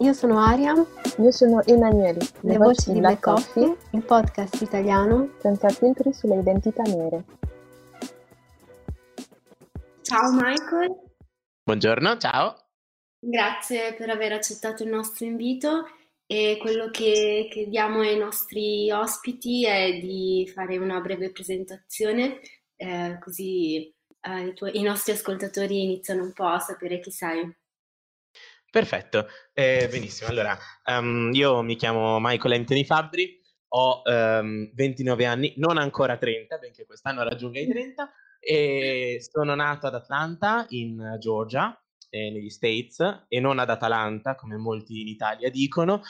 io sono Aria. Io sono Emanuele. Le, Le voci di Black Coffee, Coffee, il podcast italiano senza filtri sulle identità nere. Ciao Michael. Buongiorno, ciao. Grazie per aver accettato il nostro invito e quello che chiediamo ai nostri ospiti è di fare una breve presentazione eh, così eh, i, tuoi, i nostri ascoltatori iniziano un po' a sapere chi sei. Perfetto, eh, benissimo. Allora, um, io mi chiamo Michael Anthony Fabbri, ho um, ehm, 29 anni, non ancora 30, benché quest'anno raggiunga i 30, e sono nato ad Atlanta, in Georgia, eh, negli States, e non ad Atalanta, come molti in Italia dicono,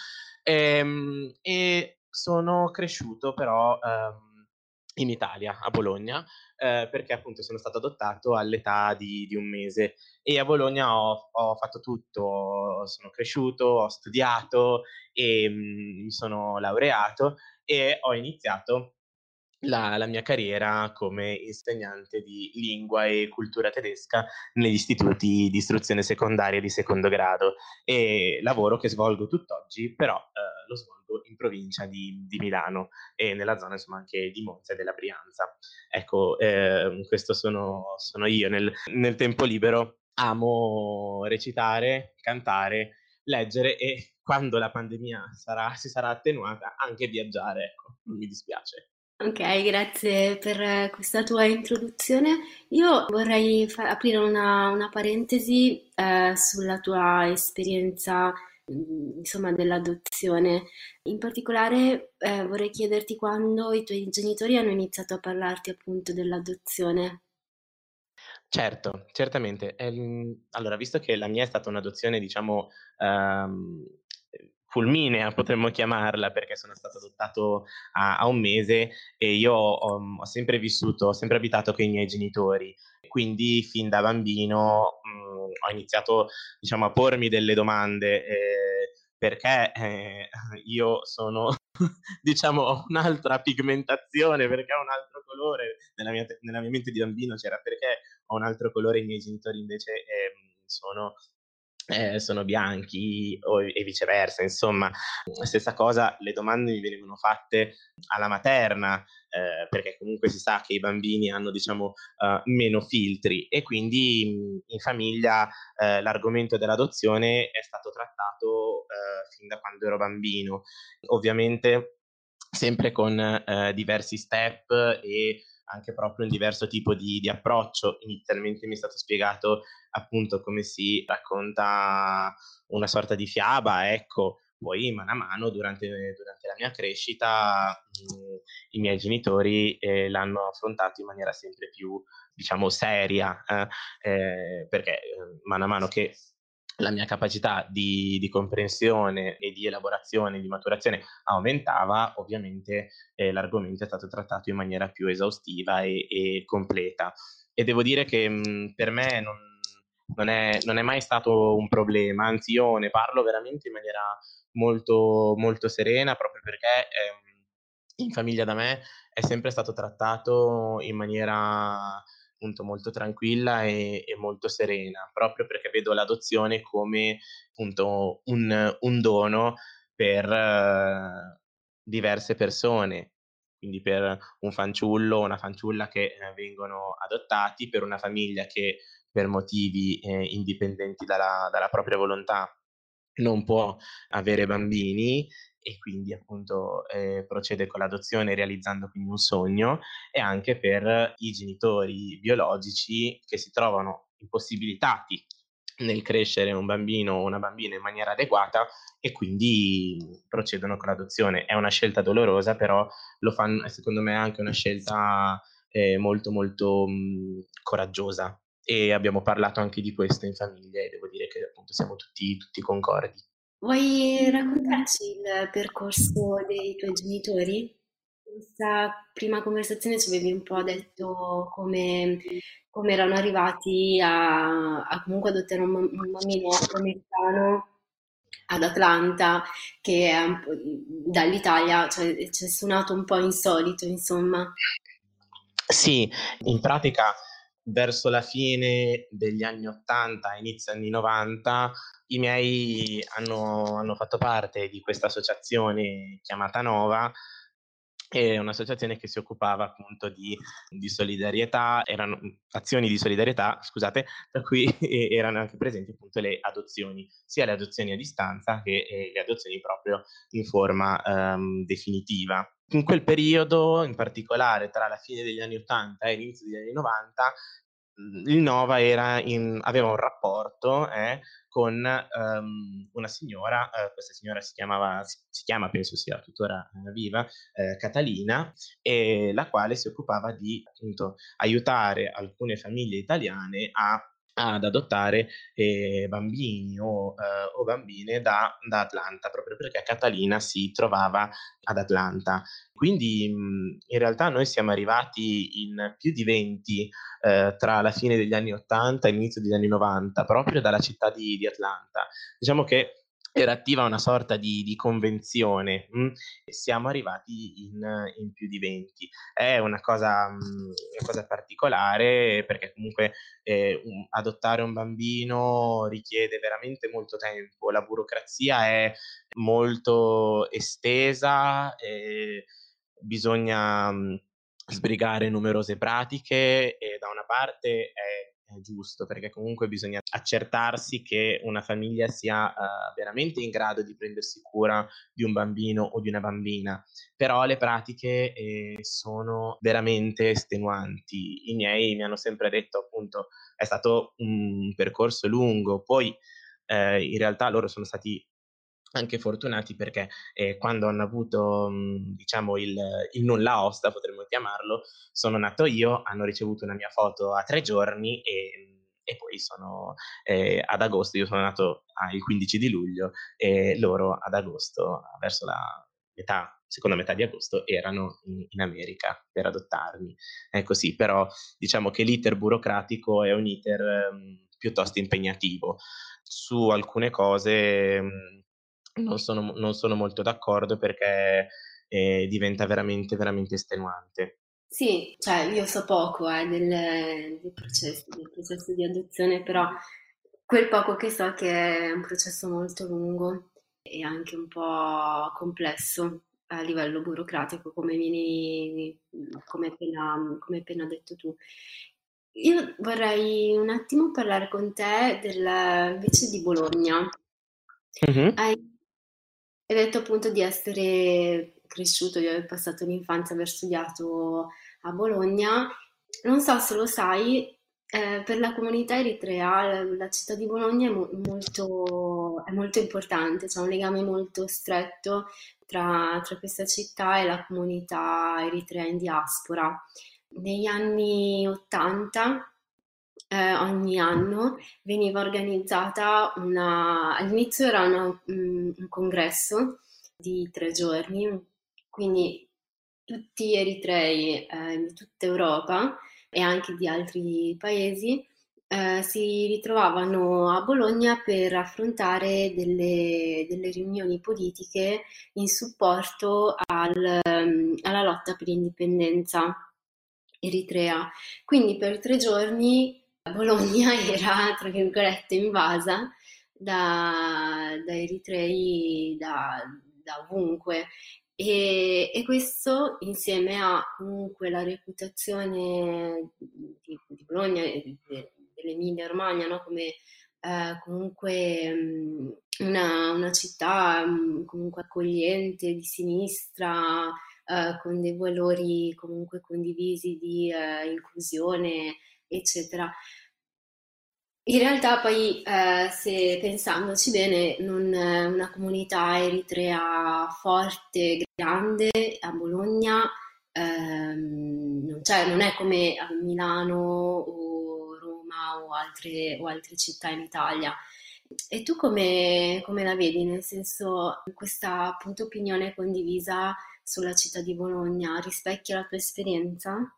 ehm, e sono cresciuto però um, in Italia, a Bologna, eh, perché appunto sono stato adottato all'età di, di un mese. E a Bologna ho, ho, fatto tutto, sono cresciuto, ho studiato e mh, mm, mi sono laureato e ho iniziato la, la, mia carriera come insegnante di lingua e cultura tedesca negli istituti di istruzione secondaria di secondo grado e lavoro che svolgo tutt'oggi, però eh, lo svolgo in provincia di, di, Milano e nella zona insomma anche di Monza e della Brianza. Ecco, eh, questo sono, sono io. Nel, nel tempo libero amo recitare, cantare, leggere e quando la pandemia sarà, si sarà attenuata anche viaggiare, ecco, non mi dispiace. Ok, grazie per questa tua introduzione. Io vorrei aprire una, una parentesi eh, sulla tua esperienza, mm, insomma, dell'adozione. In particolare eh, vorrei chiederti quando i tuoi genitori hanno iniziato a parlarti appunto dell'adozione. Certo, certamente. Ehm, allora, visto che la mia è stata un'adozione, diciamo, ehm, fulminea, potremmo chiamarla, perché sono stato adottato a, a un mese e io ho, ho, sempre vissuto, ho sempre abitato con i miei genitori, quindi fin da bambino mh, mm, ho iniziato diciamo, a pormi delle domande. Eh, perché eh, io sono, diciamo, un'altra pigmentazione, perché ho un altro colore, nella mia, nella mia mente di bambino c'era perché ho un altro colore, i miei genitori invece eh, sono eh, sono bianchi o, e viceversa. Insomma, stessa cosa, le domande mi venivano fatte alla materna, eh, perché comunque si sa che i bambini hanno, diciamo, uh, meno filtri e quindi in famiglia eh, l'argomento dell'adozione è stato trattato eh, fin da quando ero bambino. Ovviamente sempre con eh, diversi step e anche proprio un diverso tipo di, di, approccio. Inizialmente mi è stato spiegato appunto come si racconta una sorta di fiaba, ecco, poi mano a mano durante, durante la mia crescita mh, mm, i miei genitori eh, l'hanno affrontato in maniera sempre più, diciamo, seria, eh, eh, perché eh, mano a mano che la mia capacità di, di, comprensione e di elaborazione, di maturazione aumentava, ovviamente eh, l'argomento è stato trattato in maniera più esaustiva e, e completa. E devo dire che mh, per me non, non, è, non, è, mai stato un problema, anzi io ne parlo veramente in maniera molto, molto serena, proprio perché eh, in famiglia da me è sempre stato trattato in maniera appunto molto tranquilla e, e, molto serena, proprio perché vedo l'adozione come appunto un, un dono per uh, diverse persone, quindi per un fanciullo o una fanciulla che eh, vengono adottati, per una famiglia che per motivi eh, indipendenti dalla, dalla propria volontà non può avere bambini e quindi appunto eh, procede con l'adozione realizzando quindi un sogno e anche per i genitori biologici che si trovano impossibilitati nel crescere un bambino o una bambina in maniera adeguata e quindi procedono con l'adozione. È una scelta dolorosa, però lo fanno, secondo me, anche una scelta eh, molto molto mh, coraggiosa e abbiamo parlato anche di questo in famiglia e devo dire che appunto siamo tutti, tutti concordi. Vuoi raccontarci il percorso dei tuoi genitori? In questa prima conversazione ci avevi un po' detto come, come erano arrivati a, a comunque adottare un, un bambino afroamericano ad Atlanta, che è dall'Italia, cioè ci è suonato un po' insolito, insomma. Sì, in pratica verso la fine degli anni 80, inizio anni 90, i miei hanno, hanno fatto parte di questa associazione chiamata Nova, è un'associazione che si occupava appunto di, di, solidarietà, erano azioni di solidarietà, scusate, per cui erano anche presenti appunto le adozioni, sia le adozioni a distanza che eh, le adozioni proprio in forma um, definitiva. In quel periodo, in particolare tra la fine degli anni 80 e l'inizio degli anni 90, mhmm, il Nova in, aveva un rapporto eh, con um, una signora, uh, questa signora si, chiamava, si, chiama, penso sia tuttora uh, viva, uh, Catalina, la quale si occupava di appunto aiutare alcune famiglie italiane a ad adottare eh, bambini o, eh, o bambine da, da, Atlanta, proprio perché Catalina si trovava ad Atlanta. Quindi in realtà noi siamo arrivati in più di 20 eh, tra la fine degli anni 80 e l'inizio degli anni 90, proprio dalla città di, di Atlanta. Diciamo che era attiva una sorta di, di convenzione. Mh? Mm? Siamo arrivati in, in, più di 20. È una cosa, mh, mm, una cosa particolare perché comunque eh, un, adottare un bambino richiede veramente molto tempo. La burocrazia è molto estesa, eh, bisogna mh, mm, sbrigare numerose pratiche e da una parte è è giusto, perché comunque bisogna accertarsi che una famiglia sia uh, veramente in grado di prendersi cura di un bambino o di una bambina, però le pratiche eh, sono veramente estenuanti. I miei mi hanno sempre detto appunto è stato un percorso lungo, poi eh, in realtà loro sono stati anche fortunati perché eh, quando hanno avuto mh, diciamo il, il nulla osta potremmo chiamarlo sono nato io hanno ricevuto una mia foto a tre giorni e, e poi sono eh, ad agosto io sono nato ah, il 15 di luglio e loro ad agosto verso la metà seconda metà di agosto erano in, in America per adottarmi. È così però diciamo che l'iter burocratico è un iter mh, piuttosto impegnativo. Su alcune cose mh, non sono, non sono molto d'accordo perché eh, diventa veramente, veramente estenuante. Sì, cioè io so poco eh, del, del, processo, del processo di adozione, però quel poco che so che è un processo molto lungo e anche un po' complesso a livello burocratico, come, vieni, come, appena, come appena detto tu. Io vorrei un attimo parlare con te del, invece di Bologna. Mm-hmm. Hai hai detto appunto di essere cresciuto, di aver passato l'infanzia, aver studiato a Bologna. Non so se lo sai, eh, per la comunità eritrea la città di Bologna è, mo- molto, è molto, importante, c'è un legame molto stretto tra, tra, questa città e la comunità eritrea in diaspora. Negli anni 80 eh, ogni anno veniva organizzata una, all'inizio era una, un, congresso di tre giorni, quindi tutti eritrei eh, di tutta Europa e anche di altri paesi eh, si ritrovavano a Bologna per affrontare delle, delle riunioni politiche in supporto al, alla lotta per l'indipendenza eritrea. Quindi per tre giorni Bologna era, tra virgolette, invasa da, da eritrei da, da ovunque e, e, questo insieme a comunque la reputazione di, di Bologna e de, dell'Emilia Romagna no? come eh, comunque mh, una, una, città mh, comunque accogliente di sinistra eh, con dei valori comunque condivisi di eh, inclusione eccetera In realtà poi, eh, se pensandoci bene, non, eh, una comunità eritrea forte, grande a Bologna, ehm, non, c'è, non è come a Milano o Roma o altre, o altre città in Italia. E tu come, come la vedi? Nel senso, questa appunto opinione condivisa sulla città di Bologna rispecchia la tua esperienza?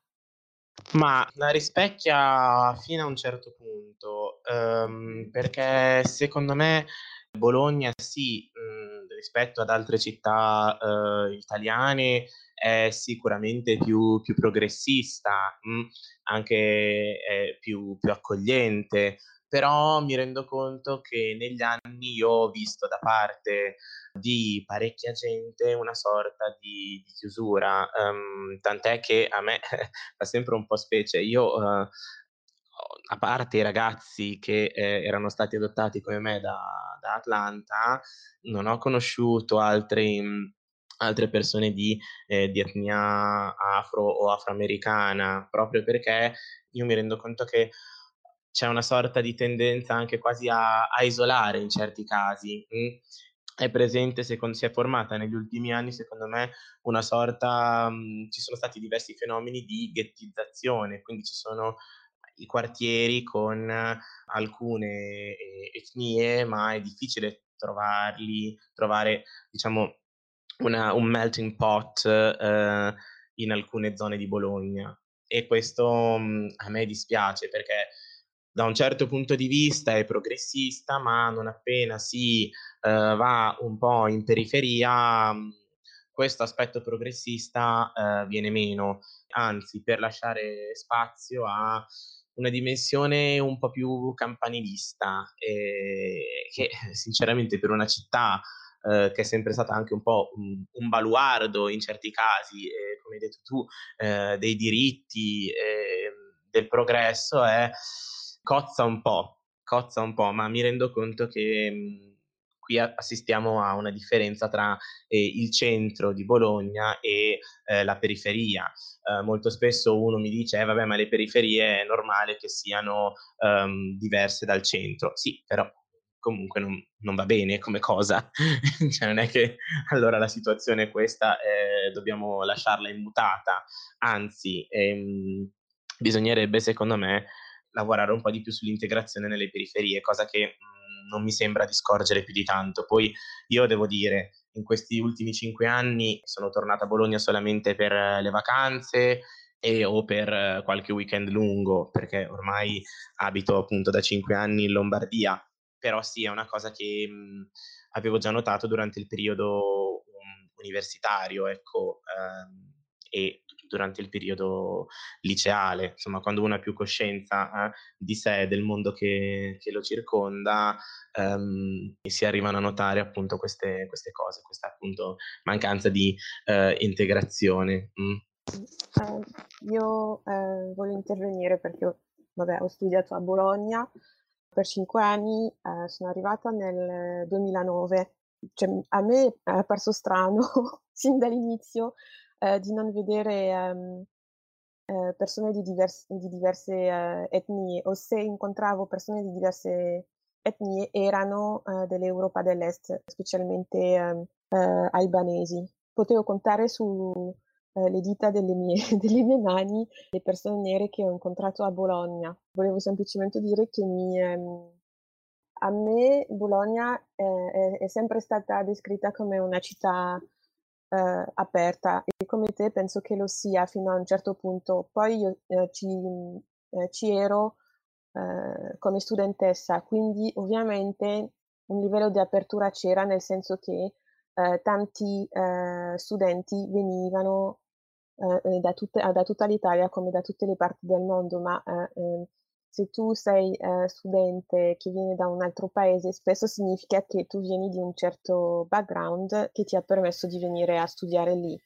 Ma la rispecchia fino a un certo punto, ehm, perché secondo me Bologna sì, mhmm, rispetto ad altre città, ehm, italiane è sicuramente più più progressista, mh, anche più più accogliente, però mi rendo conto che negli anni io ho visto da parte di parecchia gente una sorta di di chiusura, ehm, tant'è che a me fa sempre un po' specie. Io, uhm, a parte i ragazzi che, ehm, erano stati adottati come me da da Atlanta, non ho conosciuto altri mhmm, altre persone di ehm, di etnia afro o afroamericana, proprio perché io mi rendo conto che c'è una sorta di tendenza anche quasi a a isolare in certi casi, mh. È presente secon si è formata negli ultimi anni, secondo me, una sorta mhmm, ci sono stati diversi fenomeni di ghettizzazione, quindi ci sono i quartieri con alcune e etnie, ma è difficile trovarli trovare diciamo una un melting pot, ehm, in alcune zone di Bologna. E questo, mhmm, a me dispiace perché da un certo punto di vista è progressista, ma non appena si, ehm, va un po' in periferia, mhmm, questo aspetto progressista, ehm, viene meno, anzi per lasciare spazio a una dimensione un po' più campanilista, ehm, che sinceramente per una città, ehm, che è sempre stata anche un po' un un baluardo in certi casi, e come hai detto tu, ehm, dei diritti, ehm, del progresso, eh, cozza un po', cozza un po', ma mi rendo conto che, mhmm, qui assistiamo a una differenza tra, ehm, il centro di Bologna e, ehm, la periferia. Ehm, molto spesso uno mi dice: "Eh vabbè, ma le periferie è normale che siano, ehm, diverse dal centro". Sì, però comunque non non va bene come cosa. Cioè non è che allora la situazione è questa, ehm, dobbiamo lasciarla immutata. Anzi, ehm, bisognerebbe secondo me lavorare un po' di più sull'integrazione nelle periferie, cosa che, mhmm, non mi sembra di scorgere più di tanto. Poi io devo dire, in questi ultimi 5 anni sono tornato a Bologna solamente per le vacanze e o per qualche weekend lungo, perché ormai abito appunto da 5 anni in Lombardia. Però sì, è una cosa che, mhmm, avevo già notato durante il periodo, mhmm, universitario, ecco, ehm, e durante il periodo liceale, insomma quando uno ha più coscienza, eh, di sé, del mondo che che lo circonda, ehm, si arrivano a notare appunto queste queste cose, questa appunto mancanza di, ehm, integrazione, mh. Ehm, io, ehm, voglio intervenire perché vabbè, ho studiato a Bologna per 5 anni, ehm, sono arrivata nel 2009. Cioè, a me è apparso strano sin dall'inizio, ehm, di non vedere, ehm, ehm, persone di divers di diverse, ehm, etnie o se incontravo persone di diverse etnie erano, ehm, dell'Europa dell'Est, specialmente, ehm, ehm, albanesi. Potevo contare su, ehm, le dita delle mie delle mie mani le persone nere che ho incontrato a Bologna. Volevo semplicemente dire che mi ehm, a me Bologna è è sempre stata descritta come una città, ehm, aperta e come te penso che lo sia fino a un certo punto. Poi io, ehm, ci ehm, ci ero, ehm, come studentessa, quindi ovviamente un livello di apertura c'era, nel senso che, ehm, tanti, studenti venivano, da tutte da tutta l'Italia come da tutte le parti del mondo, ma, ehm, se tu sei, ehm, studente che viene da un altro paese, spesso significa che tu vieni di un certo background che ti ha permesso di venire a studiare lì.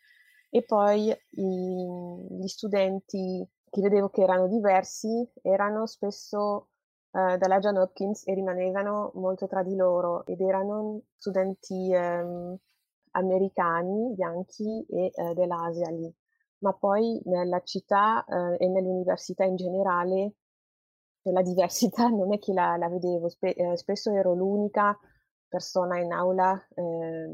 E poi i gli studenti che vedevo che erano diversi erano spesso, ehm, dalla Johns Hopkins e rimanevano molto tra di loro ed erano studenti, ehm, americani, bianchi e, ehm, dell'Asia lì. Ma poi nella città, ehm, e nell'università in generale la diversità non è che la, la vedevo, Spe- eh, spesso ero l'unica persona in aula eh,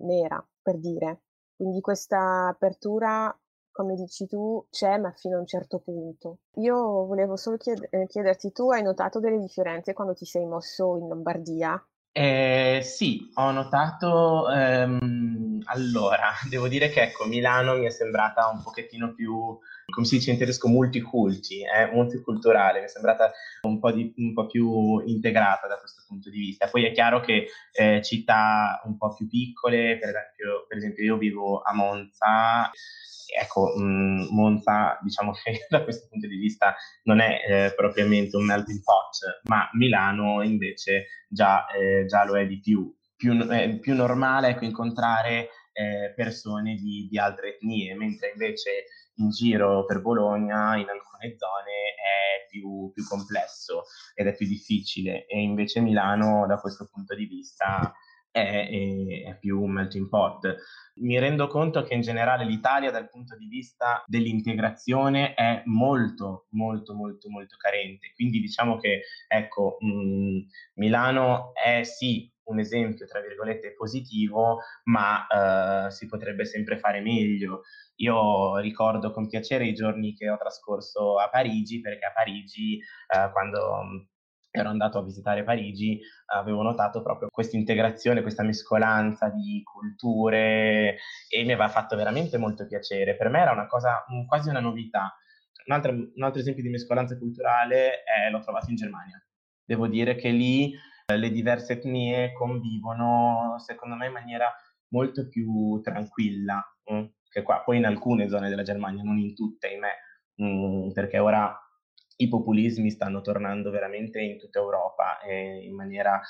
nera, per dire. Quindi questa apertura, come dici tu, c'è, ma fino a un certo punto. Io volevo solo chied- eh, chiederti, tu hai notato delle differenze quando ti sei mosso in Lombardia? Eh, sì, ho notato, ehm, allora, devo dire che ecco, Milano mi è sembrata un pochettino più, come si dice in tedesco, multiculti, eh, multiculturale, mi è sembrata un po', di, un po', più integrata da questo punto di vista. Poi è chiaro che eh, città un po' più piccole, per esempio, per esempio io vivo a Monza, ecco, mh, mm, Monza, diciamo che da questo punto di vista non è eh, propriamente un melting pot, ma Milano invece già, eh, già lo è di più. Più, è più normale ecco, incontrare eh, persone di, di, altre etnie, mentre invece in giro per Bologna, in alcune zone, è più, più complesso ed è più difficile. E invece Milano, da questo punto di vista, è, è, più un melting pot. Mi rendo conto che in generale l'Italia dal punto di vista dell'integrazione è molto, molto, molto, molto carente. Quindi diciamo che, ecco, mh, mm, Milano è sì un esempio, tra virgolette, positivo, ma eh, si potrebbe sempre fare meglio. Io ricordo con piacere i giorni che ho trascorso a Parigi, perché a Parigi, eh, quando ero andato a visitare Parigi, avevo notato proprio questa integrazione, questa mescolanza di culture e mi aveva fatto veramente molto piacere. Per me era una cosa, quasi una novità. Un altro, un altro esempio di mescolanza culturale è, l'ho trovato in Germania. Devo dire che lì eh, le diverse etnie convivono, secondo me, in maniera molto più tranquilla mm, che qua. Poi in alcune zone della Germania, non in tutte, ahimè, mm, perché ora i populismi stanno tornando veramente in tutta Europa eh, in maniera,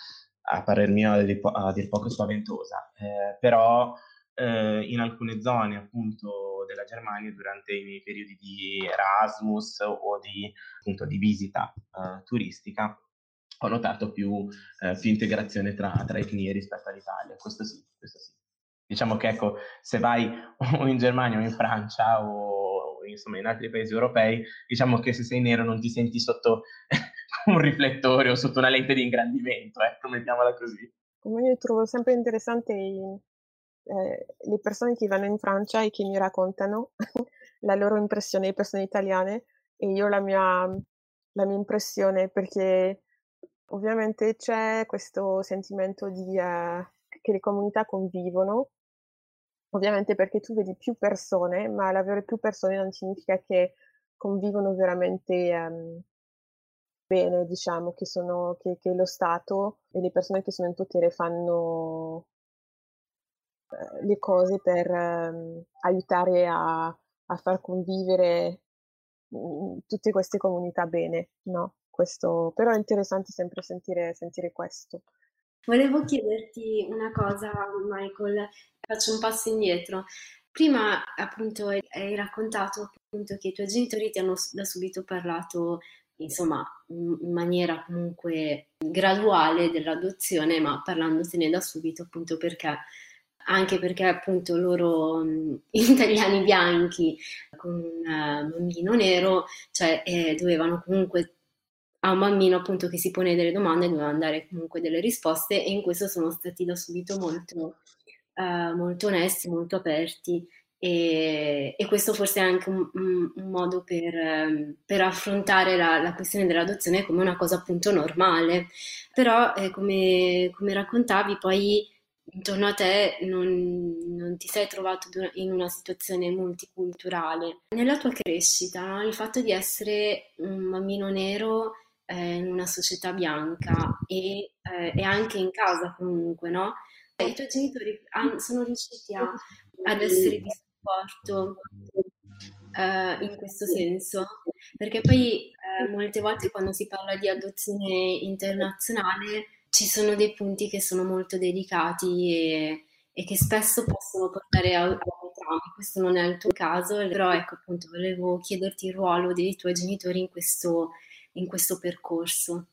a parer mio, a dir, po- a dir poco spaventosa. Eh, però eh, in alcune zone appunto della Germania durante i miei periodi di Erasmus o di, appunto, di visita eh, turistica ho notato più, eh, più integrazione tra, tra etnie rispetto all'Italia. Questo sì, questo sì. Diciamo che ecco, se vai o in Germania o in Francia o insomma in altri paesi europei, diciamo che se sei nero non ti senti sotto un riflettore o sotto una lente di ingrandimento, ecco, mettiamola così. Come io trovo sempre interessante i, eh, le persone che vanno in Francia e che mi raccontano la loro impressione, le persone italiane, e io la mia, la mia impressione, perché ovviamente c'è questo sentimento di, eh, che le comunità convivono Ovviamente perché tu vedi più persone, ma l'avere più persone non significa che convivono veramente um, bene, diciamo, che, sono, che, che, lo Stato e le persone che sono in potere fanno uh, le cose per um, aiutare a, a, far convivere um, tutte queste comunità bene, no? Questo, però è interessante sempre sentire, sentire questo. Volevo chiederti una cosa, Michael, faccio un passo indietro. Prima appunto hai raccontato appunto che i tuoi genitori ti hanno da subito parlato, insomma, in maniera comunque graduale dell'adozione, ma parlandotene da subito appunto perché anche perché appunto loro italiani bianchi con un bambino nero, cioè eh, dovevano comunque a un bambino appunto che si pone delle domande dovevano dare comunque delle risposte e in questo sono stati da subito molto uh, molto onesti, molto aperti e, e, questo forse è anche un, un, modo per, um, per affrontare la, la, questione dell'adozione come una cosa appunto normale. Però eh, come, come, raccontavi poi intorno a te non, non, ti sei trovato in una situazione multiculturale. Nella tua crescita il fatto di essere un bambino nero eh, in una società bianca e, eh, e anche in casa comunque, no? I tuoi genitori sono riusciti a, ad essere di supporto uh, in questo senso? Perché poi uh, molte volte quando si parla di adozione internazionale ci sono dei punti che sono molto delicati e, e che spesso possono portare a, a traumi. Questo non è il tuo caso, però ecco appunto volevo chiederti il ruolo dei tuoi genitori in questo, in questo percorso.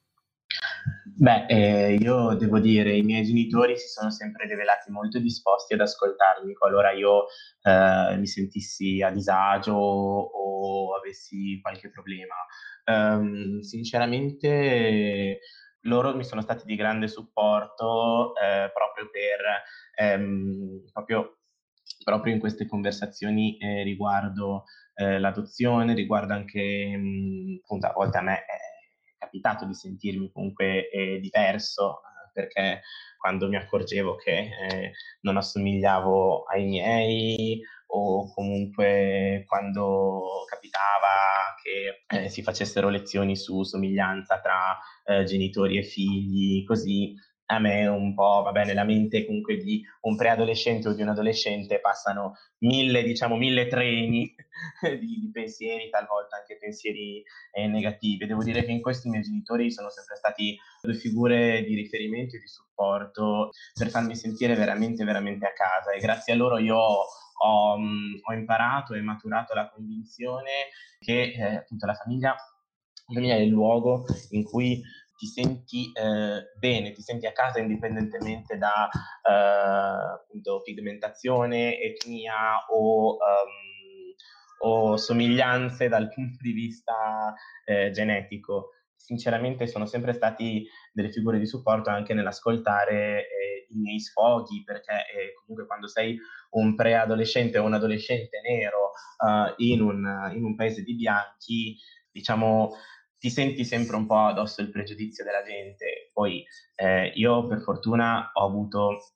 Beh, eh, io devo dire, i miei genitori si sono sempre rivelati molto disposti ad ascoltarmi qualora io eh, mi sentissi a disagio o avessi qualche problema. Um, sinceramente, loro mi sono stati di grande supporto eh, proprio per ehm, proprio, proprio in queste conversazioni eh, riguardo eh, l'adozione, riguardo anche mh, appunto a volte a me capitato di sentirmi comunque eh, diverso eh, perché quando mi accorgevo che eh, non assomigliavo ai miei o comunque quando capitava che eh, si facessero lezioni su somiglianza tra eh, genitori e figli, così a me un po', va bene, la mente comunque di un preadolescente o di un adolescente passano mille, diciamo, mille treni di, di pensieri, talvolta anche pensieri eh, negativi. Devo dire che in questo i miei genitori sono sempre stati due figure di riferimento e di supporto per farmi sentire veramente, veramente a casa e grazie a loro io ho, mm, ho imparato e maturato la convinzione che eh, appunto la famiglia, la famiglia è il luogo in cui ti senti eh, bene, ti senti a casa indipendentemente da eh, appunto, pigmentazione, etnia o, um, o, somiglianze dal punto di vista eh, genetico. Sinceramente sono sempre stati delle figure di supporto anche nell'ascoltare eh, i miei sfoghi, perché eh, comunque quando sei un preadolescente o un adolescente nero uh, in, un, in un paese di bianchi, diciamo ti senti sempre un po' addosso il pregiudizio della gente. Poi eh, io per fortuna ho avuto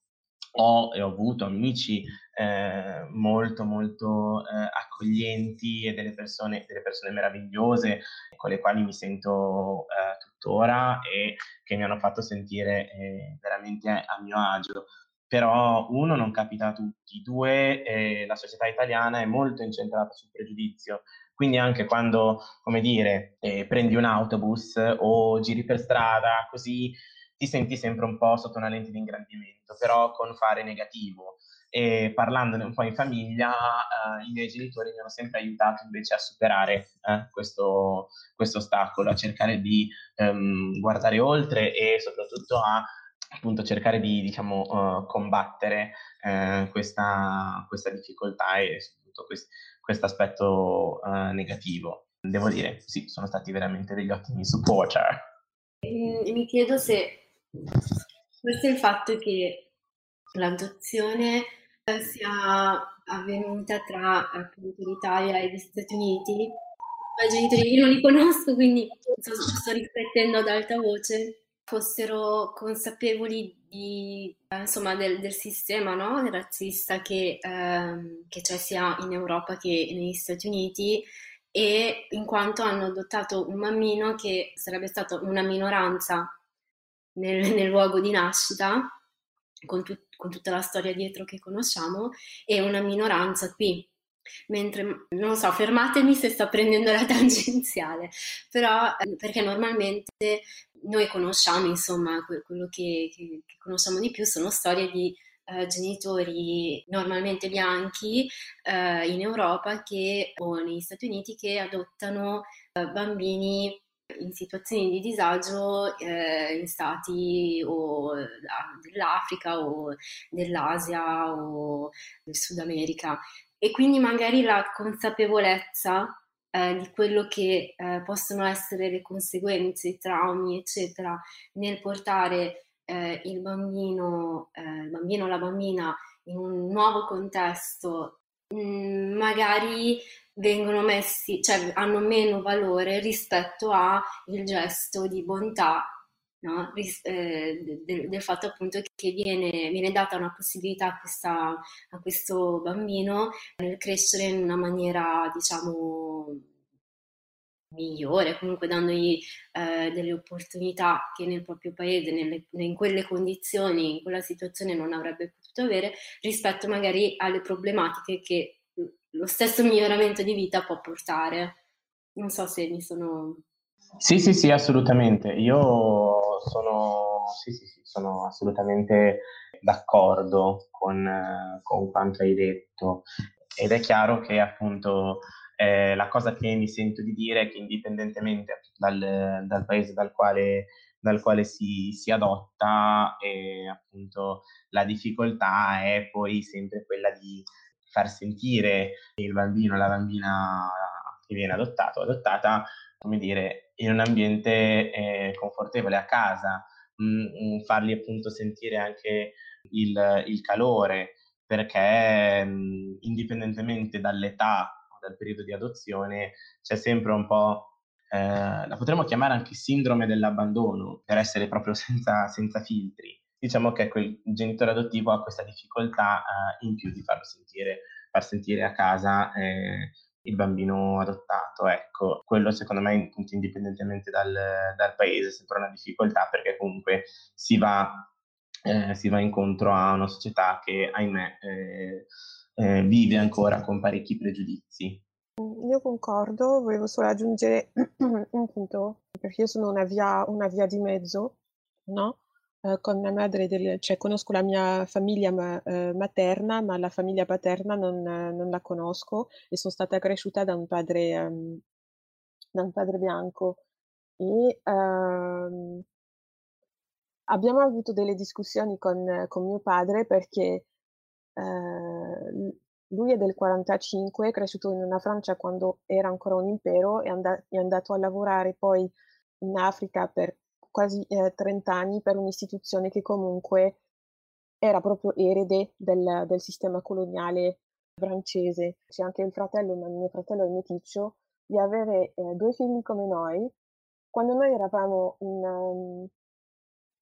ho e ho avuto amici eh, molto molto eh, accoglienti e delle persone, delle persone meravigliose con le quali mi sento eh, tuttora e che mi hanno fatto sentire eh, veramente a mio agio. Però uno non capita a tutti, due eh, la società italiana è molto incentrata sul pregiudizio quindi anche quando, come dire, eh, prendi un autobus o giri per strada, così ti senti sempre un po' sotto una lente di ingrandimento, però con fare negativo. E parlandone un po' in famiglia, eh, i miei genitori mi hanno sempre aiutato invece a superare eh, questo, questo, ostacolo, a cercare di ehm, guardare oltre e soprattutto a appunto cercare di diciamo, uh, combattere uh, questa, questa, difficoltà e quest- questo aspetto uh, negativo. Devo dire, sì, sono stati veramente degli ottimi supporter. Mi chiedo se questo è il fatto che l'adozione sia avvenuta tra appunto l'Italia e gli Stati Uniti. I genitori io non li conosco, quindi sto, sto riflettendo ad alta voce fossero consapevoli di, eh, insomma, del, del, sistema no? razzista che, ehm, che, c'è sia in Europa che negli Stati Uniti e in quanto hanno adottato un bambino che sarebbe stato una minoranza nel, nel luogo di nascita, con, tu, con tutta la storia dietro che conosciamo, e una minoranza qui Mentre, non so, fermatemi se sto prendendo la tangenziale, però eh, perché normalmente noi conosciamo, insomma, quello che, che, che conosciamo di più sono storie di eh, genitori normalmente bianchi eh, in Europa che, o negli Stati Uniti che adottano eh, bambini in situazioni di disagio eh, in stati o dell'Africa o dell'Asia o del Sud America e quindi magari la consapevolezza eh, di quello che eh, possono essere le conseguenze, i traumi, eccetera, nel portare eh, il bambino, eh, il bambino o la bambina in un nuovo contesto, mh, mm, magari vengono messi, cioè hanno meno valore rispetto al gesto di bontà no? Ris- eh, del, del, fatto appunto che viene, viene data una possibilità a, questa, a, questo bambino nel crescere in una maniera, diciamo, migliore, comunque dandogli eh, delle opportunità che nel proprio paese, nelle, in quelle condizioni, in quella situazione non avrebbe potuto avere, rispetto magari alle problematiche che lo stesso miglioramento di vita può portare. Non so se mi sono... Sì, sì, sì, assolutamente. Io sono, sì, sì, sì, sono assolutamente d'accordo con, con, quanto hai detto. Ed è chiaro che appunto eh, la cosa che mi sento di dire è che indipendentemente dal, dal paese dal quale dal quale si, si adotta e appunto la difficoltà è poi sempre quella di far sentire il bambino, la bambina che viene adottato o adottata, come dire, in un ambiente eh, confortevole a casa, mh, mm, mm, farli appunto sentire anche il, il calore, perché mh, mm, indipendentemente dall'età o dal periodo di adozione c'è sempre un po' Eh, la potremmo chiamare anche sindrome dell'abbandono, per essere proprio senza, senza filtri. Diciamo che il genitore adottivo ha questa difficoltà eh, in più di farlo sentire, far sentire a casa eh, il bambino adottato. Ecco, quello secondo me, indipendentemente dal, dal paese, è sempre una difficoltà perché comunque si va, eh, si va incontro a una società che, ahimè, eh, eh, vive ancora con parecchi pregiudizi. Io concordo, volevo solo aggiungere un punto, perché io sono una via, una via di mezzo, no? Eh, con mia madre, del, cioè conosco la mia famiglia ma, eh, materna, ma la famiglia paterna non, non, la conosco e sono stata cresciuta da un padre, um, da un padre bianco. E um, abbiamo avuto delle discussioni con, con mio padre perché eh, lui è del 45, è cresciuto in una Francia quando era ancora un impero, è, and- è andato a lavorare poi in Africa per quasi eh, 30 anni per un'istituzione che comunque era proprio erede del, del sistema coloniale francese. C'è anche il fratello, ma mio fratello è meticcio, di avere eh, due figli come noi. Quando noi eravamo in, um,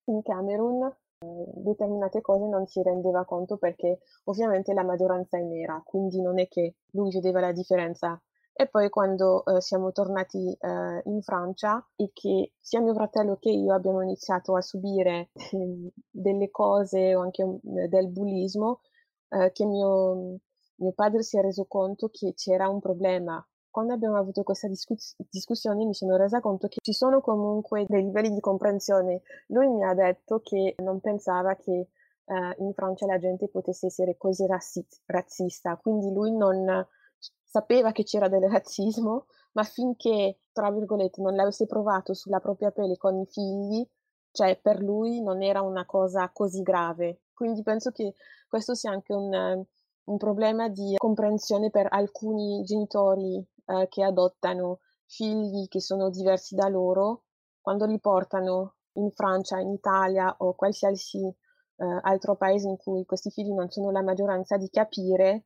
in Camerun, determinate cose non si rendeva conto perché ovviamente la maggioranza è nera, quindi non è che lui vedeva la differenza. E poi quando eh, siamo tornati eh, in Francia e che sia mio fratello che io abbiamo iniziato a subire eh, delle cose o anche eh, del bullismo, eh, che mio, mio padre si è reso conto che c'era un problema quando abbiamo avuto questa discuss- discussione mi sono resa conto che ci sono comunque dei livelli di comprensione. Lui mi ha detto che non pensava che eh, in Francia la gente potesse essere così razzi- razzista, quindi lui non sapeva che c'era del razzismo, ma finché, tra virgolette, non l'avesse provato sulla propria pelle con i figli, cioè per lui non era una cosa così grave. Quindi penso che questo sia anche un, un problema di comprensione per alcuni genitori eh, che adottano figli che sono diversi da loro, quando li portano in Francia, in Italia o qualsiasi eh, altro paese in cui questi figli non sono la maggioranza, di capire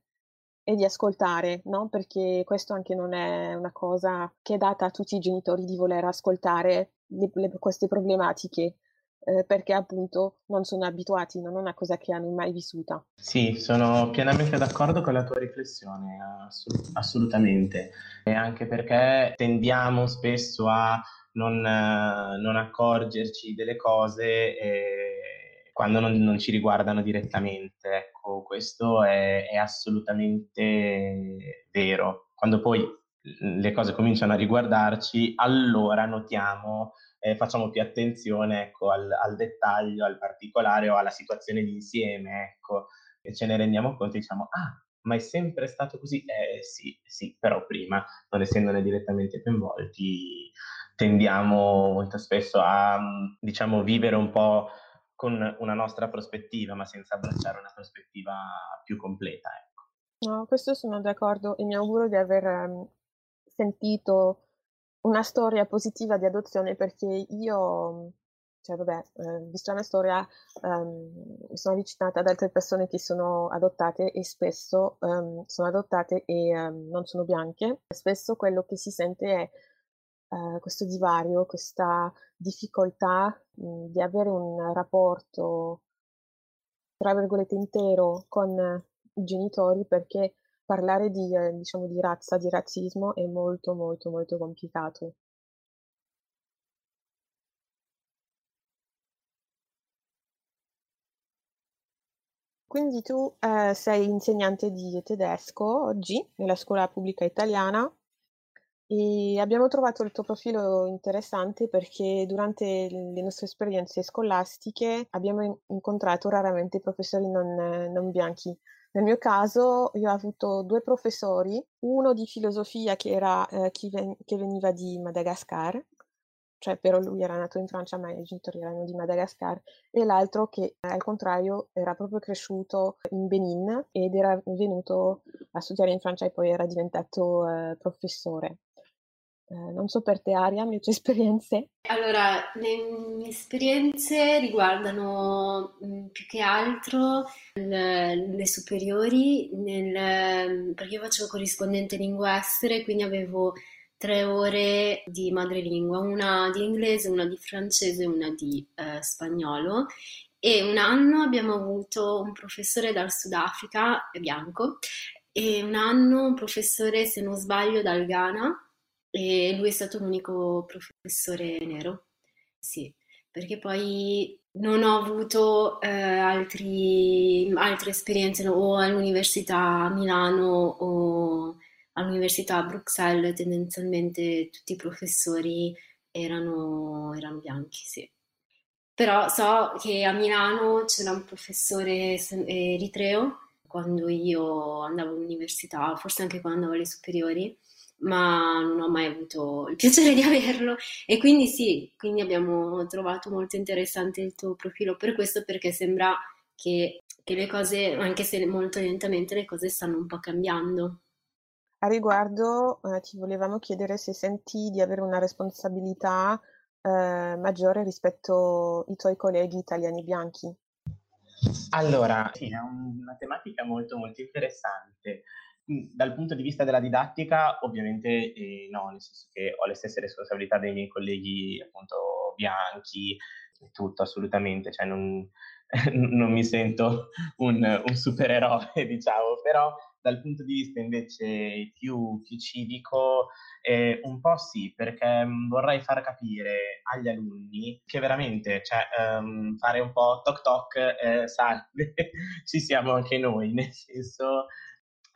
e di ascoltare, no? Perché questo anche non è una cosa che è data a tutti i genitori di voler ascoltare le, le, queste problematiche eh, perché appunto non sono abituati, non è una cosa che hanno mai vissuta. Sì, sono pienamente d'accordo con la tua riflessione, assolut- assolutamente, e anche perché tendiamo spesso a non, non accorgerci delle cose eh, quando non, non, ci riguardano direttamente. Ecco, questo è, è assolutamente vero. Quando poi le cose cominciano a riguardarci, allora notiamo eh, facciamo più attenzione ecco, al, al, dettaglio, al particolare o alla situazione d'insieme, ecco, e ce ne rendiamo conto e diciamo, ah, ma è sempre stato così? Eh sì, sì, però prima, non essendone direttamente coinvolti, tendiamo molto spesso a, diciamo, vivere un po' con una nostra prospettiva, ma senza abbracciare una prospettiva più completa. Ecco. No, questo sono d'accordo e mi auguro di aver um, sentito una storia positiva di adozione perché io, cioè vabbè, eh, visto la mia storia, um, mi sono avvicinata ad altre persone che sono adottate e spesso um, sono adottate e non sono bianche. Spesso quello che si sente è uh, questo divario, questa difficoltà mh, di avere un rapporto, tra virgolette, intero con i genitori perché parlare di, eh, diciamo, di razza, di razzismo è molto, molto, molto complicato. Quindi tu eh, sei insegnante di tedesco oggi nella scuola pubblica italiana e abbiamo trovato il tuo profilo interessante perché durante le nostre esperienze scolastiche abbiamo incontrato raramente professori non, non bianchi. Nel mio caso io ho avuto due professori, uno di filosofia che, era, eh, chi ven- che veniva di Madagascar, cioè però lui era nato in Francia ma i genitori erano di Madagascar, e l'altro che al contrario era proprio cresciuto in Benin ed era venuto a studiare in Francia e poi era diventato eh, professore. Eh, non so per te Aria, le tue esperienze? Allora, le mie esperienze riguardano mm, più che altro le, le superiori, nel, perché io facevo corrispondente lingua estere, quindi avevo tre ore di madrelingua, una di inglese, una di francese e una di eh, spagnolo. E un anno abbiamo avuto un professore dal Sudafrica, bianco, e un anno un professore, se non sbaglio, dal Ghana, e lui è stato l'unico professore nero. Sì, perché poi non ho avuto eh, altri, altre esperienze o all'università a Milano o all'università a Bruxelles tendenzialmente tutti i professori erano, erano bianchi, sì. Però so che a Milano c'era un professore eritreo quando io andavo all'università, forse anche quando andavo alle superiori, ma non ho mai avuto il piacere di averlo e quindi sì, quindi abbiamo trovato molto interessante il tuo profilo per questo perché sembra che, che le cose, anche se molto lentamente, le cose stanno un po' cambiando. A riguardo, eh, ti volevamo chiedere se senti di avere una responsabilità eh, maggiore rispetto ai tuoi colleghi italiani bianchi. Allora, sì, è una tematica molto molto interessante. Dal punto di vista della didattica, ovviamente eh, no, nel senso che ho le stesse responsabilità dei miei colleghi appunto bianchi e tutto assolutamente, cioè non, non mi sento un, un supereroe, diciamo, però dal punto di vista invece più, più civico, eh, un po' sì, perché vorrei far capire agli alunni che veramente, cioè, um, fare un po' toc toc, eh, salve, ci siamo anche noi, nel senso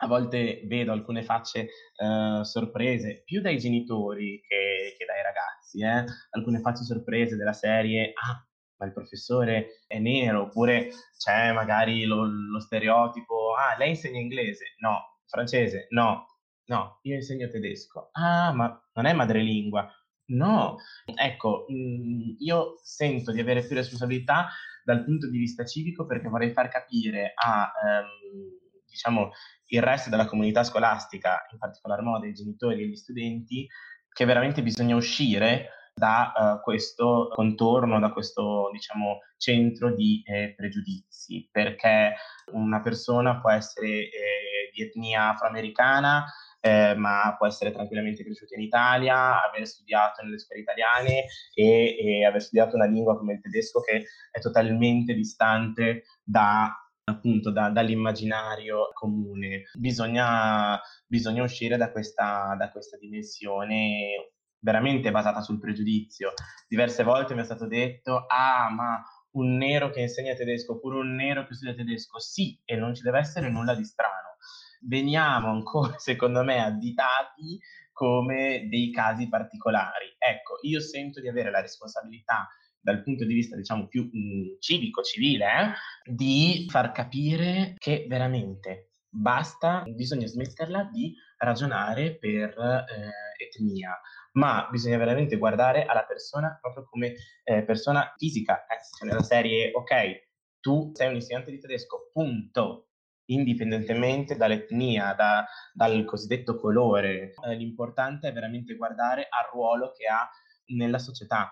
a volte vedo alcune facce uh, sorprese, più dai genitori che, che dai ragazzi, eh? alcune facce sorprese della serie, ah, ma il professore è nero, oppure c'è magari lo, lo stereotipo, ah, lei insegna inglese, no, francese, no, no, io insegno tedesco, ah, ma non è madrelingua, no, ecco, mh, mm, io sento di avere più responsabilità dal punto di vista civico perché vorrei far capire a, ehm, diciamo, il resto della comunità scolastica, in particolar modo i genitori e gli studenti, che veramente bisogna uscire da uh, questo contorno, da questo diciamo, centro di eh, pregiudizi, perché una persona può essere eh, di etnia afroamericana, eh, ma può essere tranquillamente cresciuta in Italia, aver studiato nelle scuole italiane e, e aver studiato una lingua come il tedesco che è totalmente distante da appunto da, dall'immaginario comune. Bisogna, bisogna uscire da questa, da questa dimensione veramente basata sul pregiudizio. Diverse volte mi è stato detto, ah, ma un nero che insegna tedesco oppure un nero che studia tedesco, sì, e non ci deve essere nulla di strano. Veniamo ancora, secondo me, additati come dei casi particolari. Ecco, io sento di avere la responsabilità dal punto di vista, diciamo, più mh, mm, civico, civile, eh, di far capire che veramente basta, bisogna smetterla di ragionare per eh, etnia, ma bisogna veramente guardare alla persona proprio come eh, persona fisica, eh, nella serie, ok, tu sei un insegnante di tedesco, punto, indipendentemente dall'etnia, da, dal cosiddetto colore. Eh, l'importante è veramente guardare al ruolo che ha nella società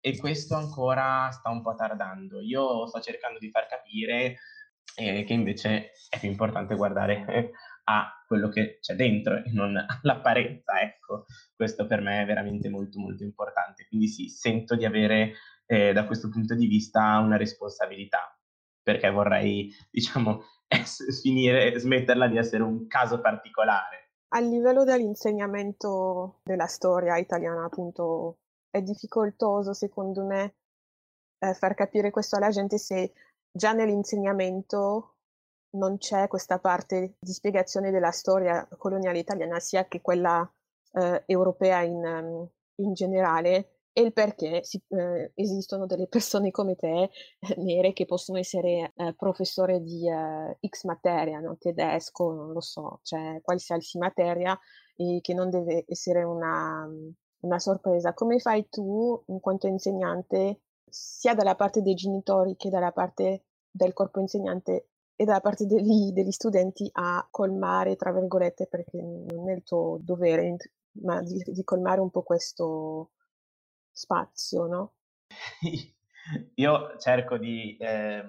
e questo ancora sta un po' tardando. Io sto cercando di far capire eh, che invece è più importante guardare a quello che c'è dentro e non all'apparenza, ecco. Questo per me è veramente molto molto importante. Quindi sì, sento di avere eh, da questo punto di vista una responsabilità, perché vorrei, diciamo, finire, smetterla di essere un caso particolare. A livello dell'insegnamento della storia italiana, appunto, è difficoltoso, secondo me, eh, far capire questo alla gente se già nell'insegnamento non c'è questa parte di spiegazione della storia coloniale italiana, sia che quella eh, europea in, um, in, generale, e il perché si, eh, esistono delle persone come te, eh, nere, che possono essere eh, professore di eh, X materia, no? tedesco, non lo so, cioè qualsiasi materia, e che non deve essere una, una sorpresa. Come fai tu, in quanto insegnante, sia dalla parte dei genitori che dalla parte del corpo insegnante e dalla parte degli, degli studenti a colmare, tra virgolette, perché non è il tuo dovere, ma di, di colmare un po' questo spazio, no? Io cerco di... Eh,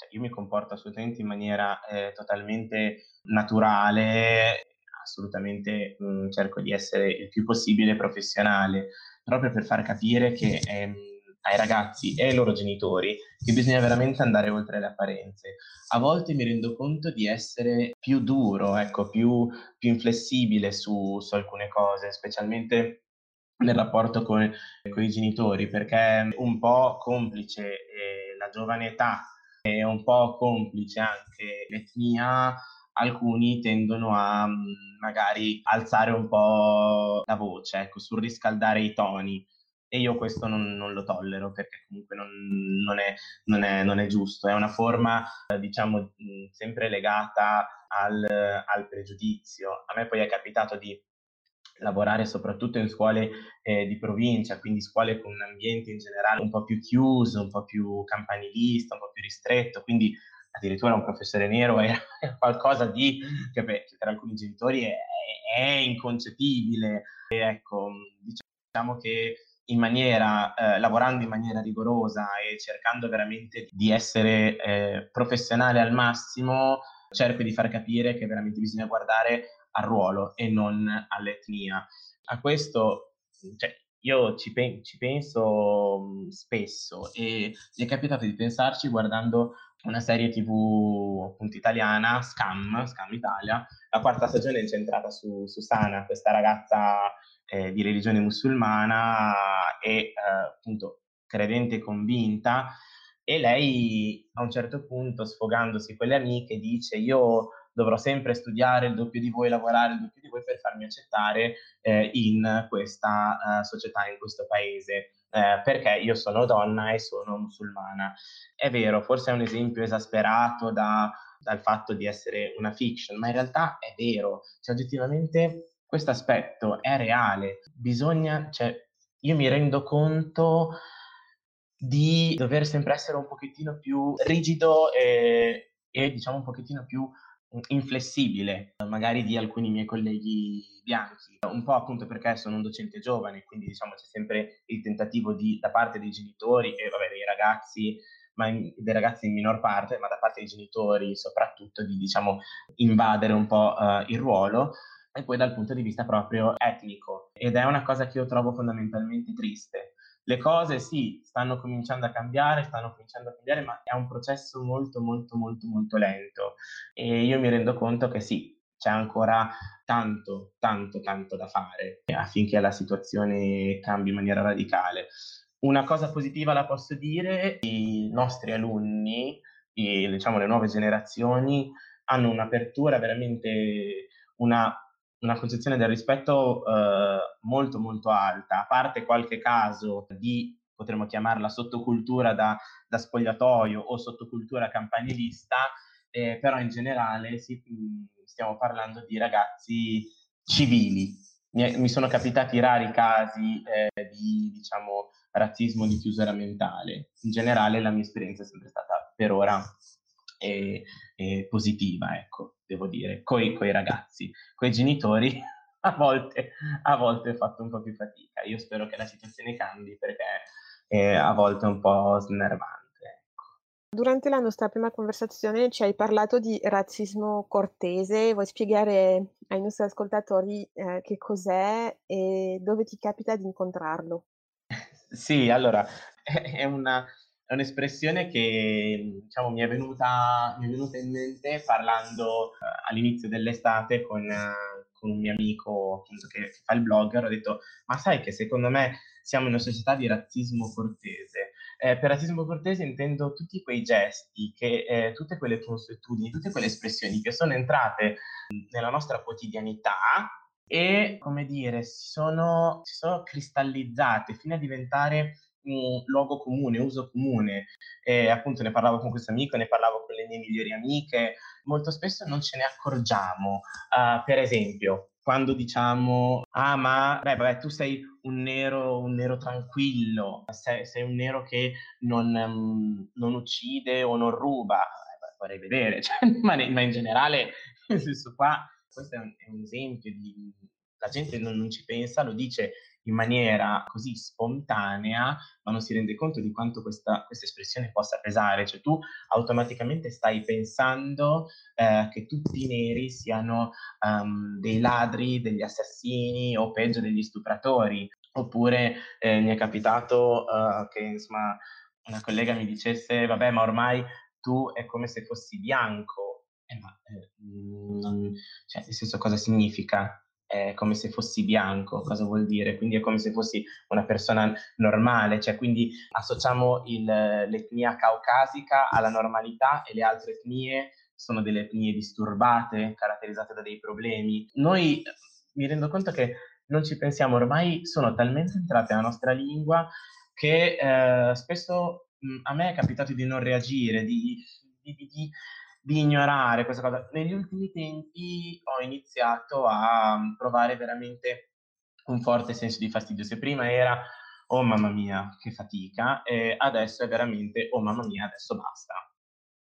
cioè io mi comporto assolutamente in maniera eh, totalmente naturale, assolutamente mh, mm, cerco di essere il più possibile professionale, proprio per far capire che ehm, ai ragazzi e ai loro genitori che bisogna veramente andare oltre le apparenze. A volte mi rendo conto di essere più duro, ecco, più, più inflessibile su, su alcune cose, specialmente nel rapporto con, con, i genitori, perché un po' complice eh, la giovane età e un po' complice anche l'etnia, alcuni tendono a mm, magari alzare un po' la voce, ecco, surriscaldare i toni e io questo non, non lo tollero perché comunque non, non, è, non, è, non, è, giusto, è una forma diciamo sempre legata al, al, pregiudizio. A me poi è capitato di lavorare soprattutto in scuole eh, di provincia, quindi scuole con un ambiente in generale un po' più chiuso, un po' più campanilista, un po' più ristretto, quindi addirittura un professore nero è, qualcosa di che per, per alcuni genitori è, è inconcepibile. E ecco, diciamo che in maniera, eh, lavorando in maniera rigorosa e cercando veramente di essere eh, professionale al massimo, cerco di far capire che veramente bisogna guardare al ruolo e non all'etnia. A questo, cioè, io ci, pe- ci penso mh, spesso e mi è capitato di pensarci guardando una serie tv appunto italiana, Scam, Scam Italia. La quarta stagione è incentrata su, su Sana, questa ragazza eh, di religione musulmana e eh, appunto credente convinta e lei a un certo punto sfogandosi con le amiche dice io dovrò sempre studiare il doppio di voi, lavorare il doppio di voi per farmi accettare eh, in questa uh, società, in questo paese, eh, perché io sono donna e sono musulmana. È vero, forse è un esempio esasperato da, dal fatto di essere una fiction, ma in realtà è vero, cioè oggettivamente questo aspetto è reale, bisogna, cioè, io mi rendo conto di dover sempre essere un pochettino più rigido e, e diciamo un pochettino più inflessibile, magari di alcuni miei colleghi bianchi, un po' appunto perché sono un docente giovane, quindi diciamo c'è sempre il tentativo di, da parte dei genitori e vabbè, dei ragazzi, ma in, dei ragazzi in minor parte, ma da parte dei genitori soprattutto di diciamo invadere un po' uh, il ruolo e poi dal punto di vista proprio etnico. Ed è una cosa che io trovo fondamentalmente triste. Le cose sì, stanno cominciando a cambiare, stanno cominciando a cambiare, ma è un processo molto, molto, molto, molto lento. E io mi rendo conto che sì, c'è ancora tanto, tanto, tanto da fare affinché la situazione cambi in maniera radicale. Una cosa positiva la posso dire, i nostri alunni, i, diciamo le nuove generazioni, hanno un'apertura veramente, una una concezione del rispetto eh, molto molto alta, a parte qualche caso di, potremmo chiamarla sottocultura da, da spogliatoio o sottocultura campanilista, eh, però in generale sì, stiamo parlando di ragazzi civili. Mi, sono capitati rari casi eh, di, diciamo, razzismo di chiusura mentale. In generale la mia esperienza è sempre stata per ora e, e positiva, ecco, devo dire, con i ragazzi. Con i genitori a volte, a volte ho fatto un po' più fatica. Io spero che la situazione cambi perché è a volte un po' snervante. Ecco. Durante la nostra prima conversazione ci hai parlato di razzismo cortese, vuoi spiegare ai nostri ascoltatori eh, che cos'è e dove ti capita di incontrarlo? Sì, allora, è una, è un'espressione che diciamo, mi, è venuta, mi, è venuta, in mente parlando uh, all'inizio dell'estate con, uh, con, un mio amico appunto, che, fa il blogger. Ho detto, ma sai che secondo me siamo in una società di razzismo cortese. Eh, per razzismo cortese intendo tutti quei gesti, che, eh, tutte quelle consuetudini, tutte quelle espressioni che sono entrate nella nostra quotidianità e, come dire, si sono, si sono cristallizzate fino a diventare un luogo comune, uso comune. E appunto ne parlavo con questo amico, ne parlavo con le mie migliori amiche. Molto spesso non ce ne accorgiamo. Uh, per esempio, quando diciamo, ah ma beh, vabbè, tu sei un nero, un nero tranquillo, sei, sei un nero che non, um, non, uccide o non ruba, eh, vorrei vedere, cioè, ma, ma, in generale, nel senso qua, questo è un, è un esempio di... La gente non, non ci pensa, lo dice in maniera così spontanea, ma non si rende conto di quanto questa, questa espressione possa pesare. Cioè tu automaticamente stai pensando eh, che tutti i neri siano um, dei ladri, degli assassini o peggio degli stupratori. Oppure eh, mi è capitato uh, che insomma una collega mi dicesse, vabbè, ma ormai tu è come se fossi bianco. Eh, ma, eh, non, cioè, nel senso, cosa significa? È come se fossi bianco, cosa vuol dire? Quindi è come se fossi una persona normale, cioè quindi associamo il, l'etnia caucasica alla normalità e le altre etnie sono delle etnie disturbate, caratterizzate da dei problemi. Noi mi rendo conto che non ci pensiamo, ormai sono talmente entrate nella nostra lingua che eh, spesso mh, a me è capitato di non reagire, di, di, di di ignorare questa cosa. Negli ultimi tempi ho iniziato a mm, provare veramente un forte senso di fastidio. Se prima era oh mamma mia, che fatica, e adesso è veramente oh mamma mia, adesso basta.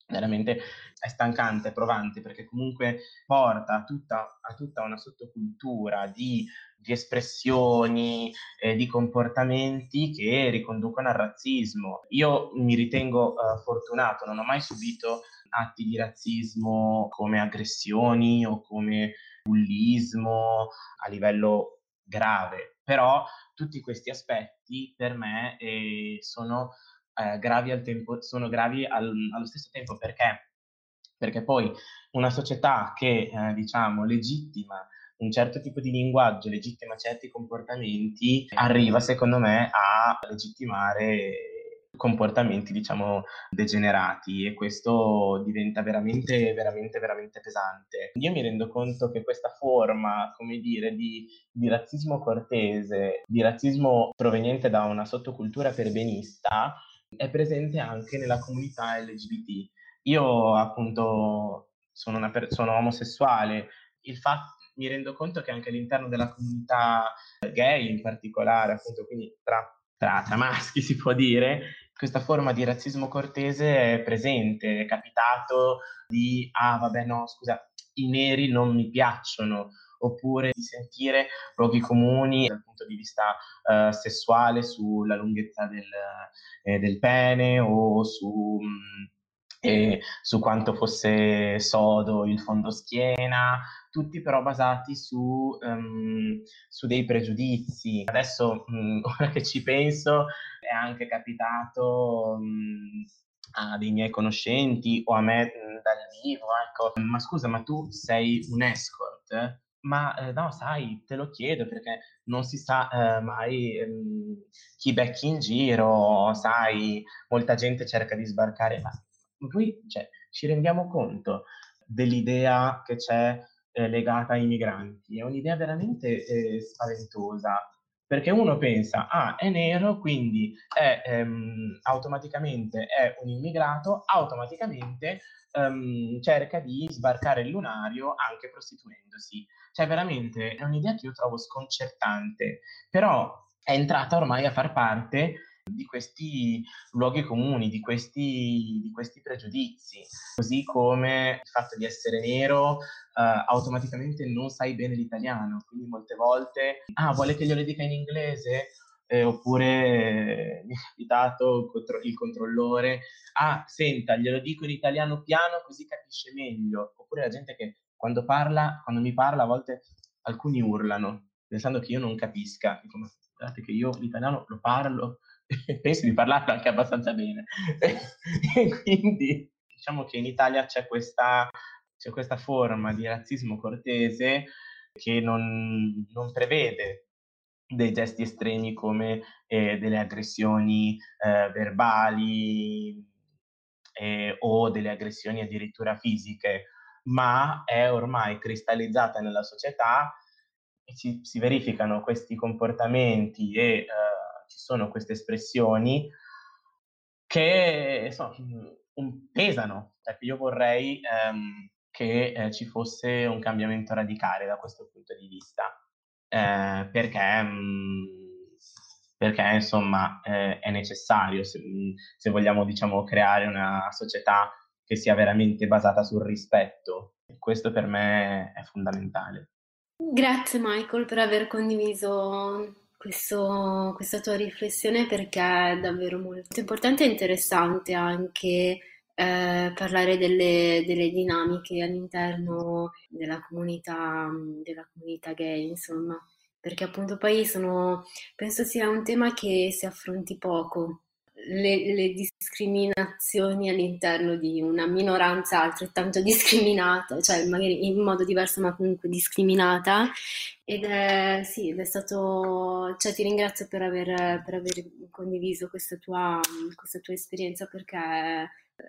Veramente è stancante, è provante perché comunque porta a tutta, a tutta una sottocultura di, di espressioni, eh, di comportamenti che riconducono al razzismo. Io mi ritengo uh, fortunato, non ho mai subito atti di razzismo come aggressioni o come bullismo a livello grave, però tutti questi aspetti per me eh, sono, eh, gravi, al tempo, sono gravi al, allo stesso tempo perché? Perché poi una società che eh, diciamo legittima un certo tipo di linguaggio, legittima certi comportamenti, arriva secondo me a legittimare comportamenti, diciamo, degenerati e questo diventa veramente, veramente, veramente pesante. Io mi rendo conto che questa forma, come dire, di, di razzismo cortese, di razzismo proveniente da una sottocultura perbenista, è presente anche nella comunità LGBT. Io appunto sono una persona omosessuale, il fatto mi rendo conto che anche all'interno della comunità gay in particolare, appunto, quindi tra, tra, tra maschi si può dire, questa forma di razzismo cortese è presente, è capitato di, ah vabbè no, scusa, i neri non mi piacciono, oppure di sentire luoghi comuni dal punto di vista uh, sessuale sulla lunghezza del, eh, del pene o su... Mh, mm, e su quanto fosse sodo il fondoschiena, tutti però basati su, um, su dei pregiudizi. Adesso, um, ora che ci penso, è anche capitato um, a dei miei conoscenti o a me dal vivo, ecco, ma scusa, ma tu sei un escort? Ma eh, no, sai, te lo chiedo perché non si sa eh, mai ehm, chi becchi in giro, sai, molta gente cerca di sbarcare, ma poi cioè, ci rendiamo conto dell'idea che c'è eh, legata ai migranti. È un'idea veramente eh, spaventosa, perché uno pensa, ah, è nero, quindi è, ehm, automaticamente è un immigrato, automaticamente ehm, cerca di sbarcare il lunario anche prostituendosi. Cioè, veramente è un'idea che io trovo sconcertante, però è entrata ormai a far parte di questi luoghi comuni, di questi, di questi pregiudizi, così come il fatto di essere nero Uh, automaticamente non sai bene l'italiano, quindi molte volte, ah, vuole che glielo dica in inglese? Eh, oppure mi è capitato il controllore, ah, senta, glielo dico in italiano piano così capisce meglio. Oppure la gente che quando parla, quando mi parla, a volte alcuni urlano, pensando che io non capisca. Dico, ma guardate che io l'italiano lo parlo, penso di parlarlo anche abbastanza bene. quindi diciamo che in Italia c'è questa, c'è questa forma di razzismo cortese che non, non prevede dei gesti estremi come eh, delle aggressioni eh, verbali eh, o delle aggressioni addirittura fisiche, ma è ormai cristallizzata nella società ci, si verificano questi comportamenti e eh, ci sono queste espressioni che insomma, pesano. Ecco, io vorrei ehm, che eh, ci fosse un cambiamento radicale da questo punto di vista, eh, perché, mh, mm, perché insomma eh, è necessario se, mm, se vogliamo diciamo, creare una società che sia veramente basata sul rispetto. Questo per me è fondamentale. Grazie Michael per aver condiviso questo, questa tua riflessione perché è davvero molto importante e interessante anche eh, parlare delle, delle, dinamiche all'interno della comunità, della comunità gay, insomma, perché appunto poi sono, penso sia un tema che si affronti poco le, le, discriminazioni all'interno di una minoranza altrettanto discriminata, cioè magari in modo diverso ma comunque discriminata. Ed è, sì, ed è stato, cioè ti ringrazio per aver, per aver condiviso questa tua, questa tua esperienza perché